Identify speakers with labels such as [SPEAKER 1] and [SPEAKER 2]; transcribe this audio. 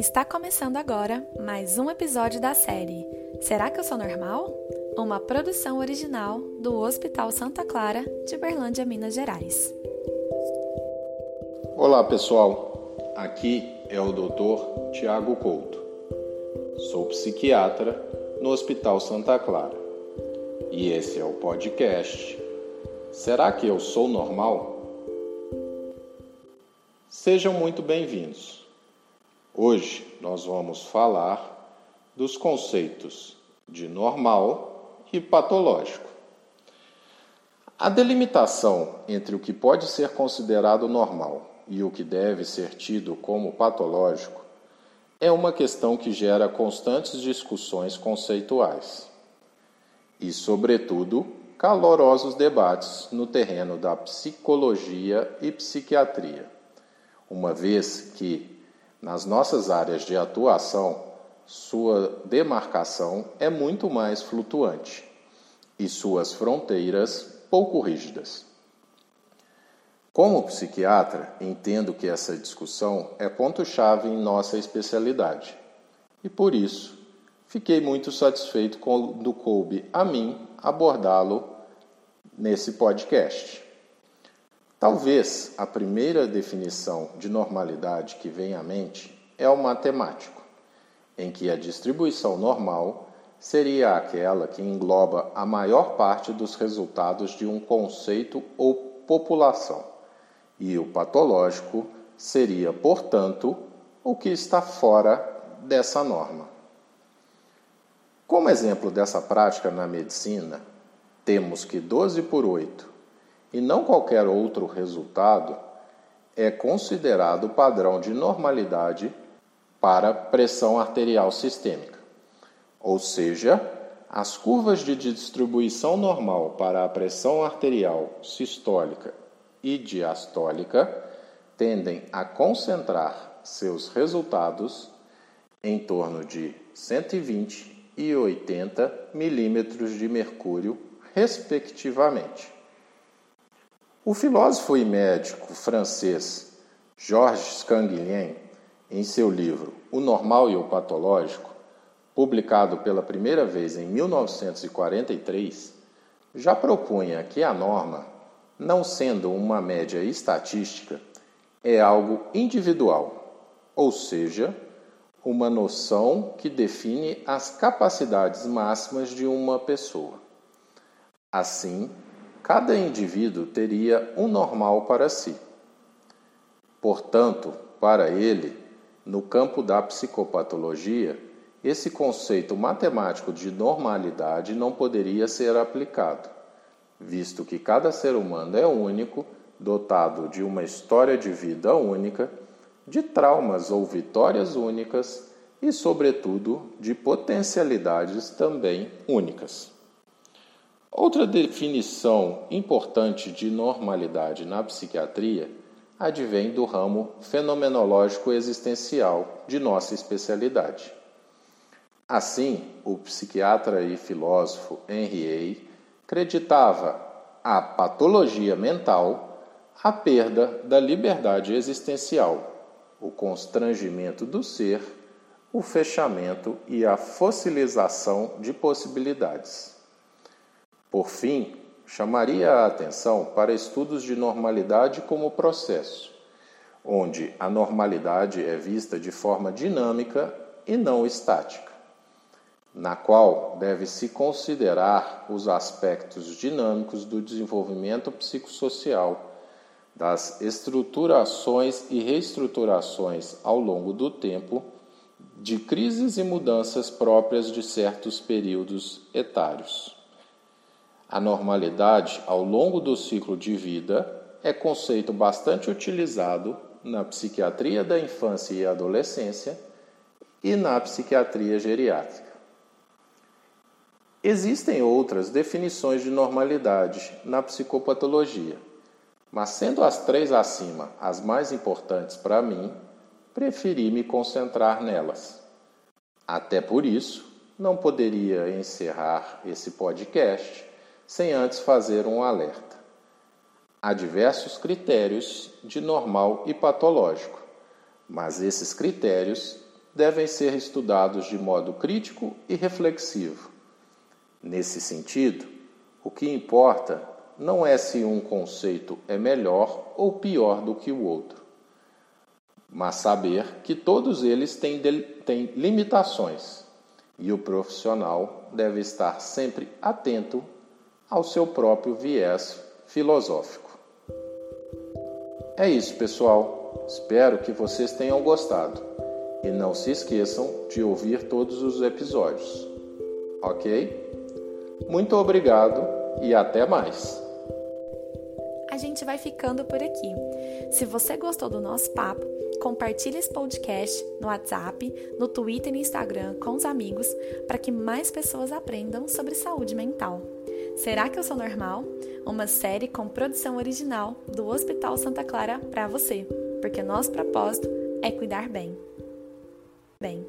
[SPEAKER 1] Está começando agora mais um episódio da série Será que eu sou normal? Uma produção original do Hospital Santa Clara de Berlândia, Minas Gerais.
[SPEAKER 2] Olá pessoal, aqui é o Dr. Tiago Couto. Sou psiquiatra no Hospital Santa Clara e esse é o podcast Será que eu sou normal? Sejam muito bem-vindos. Hoje nós vamos falar dos conceitos de normal e patológico. A delimitação entre o que pode ser considerado normal e o que deve ser tido como patológico é uma questão que gera constantes discussões conceituais e, sobretudo, calorosos debates no terreno da psicologia e psiquiatria uma vez que, nas nossas áreas de atuação, sua demarcação é muito mais flutuante e suas fronteiras pouco rígidas. Como psiquiatra, entendo que essa discussão é ponto-chave em nossa especialidade e, por isso, fiquei muito satisfeito quando coube a mim abordá-lo nesse podcast. Talvez a primeira definição de normalidade que vem à mente é o matemático, em que a distribuição normal seria aquela que engloba a maior parte dos resultados de um conceito ou população, e o patológico seria, portanto, o que está fora dessa norma. Como exemplo dessa prática na medicina, temos que 12 por 8 e não qualquer outro resultado, é considerado padrão de normalidade para pressão arterial sistêmica. Ou seja, as curvas de distribuição normal para a pressão arterial sistólica e diastólica tendem a concentrar seus resultados em torno de 120 e 80 milímetros de mercúrio, respectivamente. O filósofo e médico francês Georges Canguilhem, em seu livro O Normal e o Patológico, publicado pela primeira vez em 1943, já propunha que a norma, não sendo uma média estatística, é algo individual, ou seja, uma noção que define as capacidades máximas de uma pessoa. Assim, cada indivíduo teria um normal para si. Portanto, para ele, no campo da psicopatologia, esse conceito matemático de normalidade não poderia ser aplicado, visto que cada ser humano é único, dotado de uma história de vida única, de traumas ou vitórias únicas e, sobretudo, de potencialidades também únicas. Outra definição importante de normalidade na psiquiatria advém do ramo fenomenológico existencial de nossa especialidade. Assim, o psiquiatra e filósofo Henry Hay acreditava a patologia mental a perda da liberdade existencial, o constrangimento do ser, o fechamento e a fossilização de possibilidades. Por fim, chamaria a atenção para estudos de normalidade como processo, onde a normalidade é vista de forma dinâmica e não estática, na qual deve-se considerar os aspectos dinâmicos do desenvolvimento psicossocial, das estruturações e reestruturações ao longo do tempo, de crises e mudanças próprias de certos períodos etários. A normalidade ao longo do ciclo de vida é conceito bastante utilizado na psiquiatria da infância e adolescência e na psiquiatria geriátrica. Existem outras definições de normalidade na psicopatologia, mas sendo as três acima as mais importantes para mim, preferi me concentrar nelas. Até por isso, não poderia encerrar esse podcast sem antes fazer um alerta. Há diversos critérios de normal e patológico, mas esses critérios devem ser estudados de modo crítico e reflexivo. Nesse sentido, o que importa não é se um conceito é melhor ou pior do que o outro, mas saber que todos eles têm, têm limitações e o profissional deve estar sempre atento ao seu próprio viés filosófico. É isso, pessoal. Espero que vocês tenham gostado. E não se esqueçam de ouvir todos os episódios. Ok? Muito obrigado e até mais!
[SPEAKER 1] A gente vai ficando por aqui. Se você gostou do nosso papo, compartilhe esse podcast no WhatsApp, no Twitter e no Instagram com os amigos para que mais pessoas aprendam sobre saúde mental. Será que eu sou normal? Uma série com produção original do Hospital Santa Clara para você, porque nosso propósito é cuidar bem bem.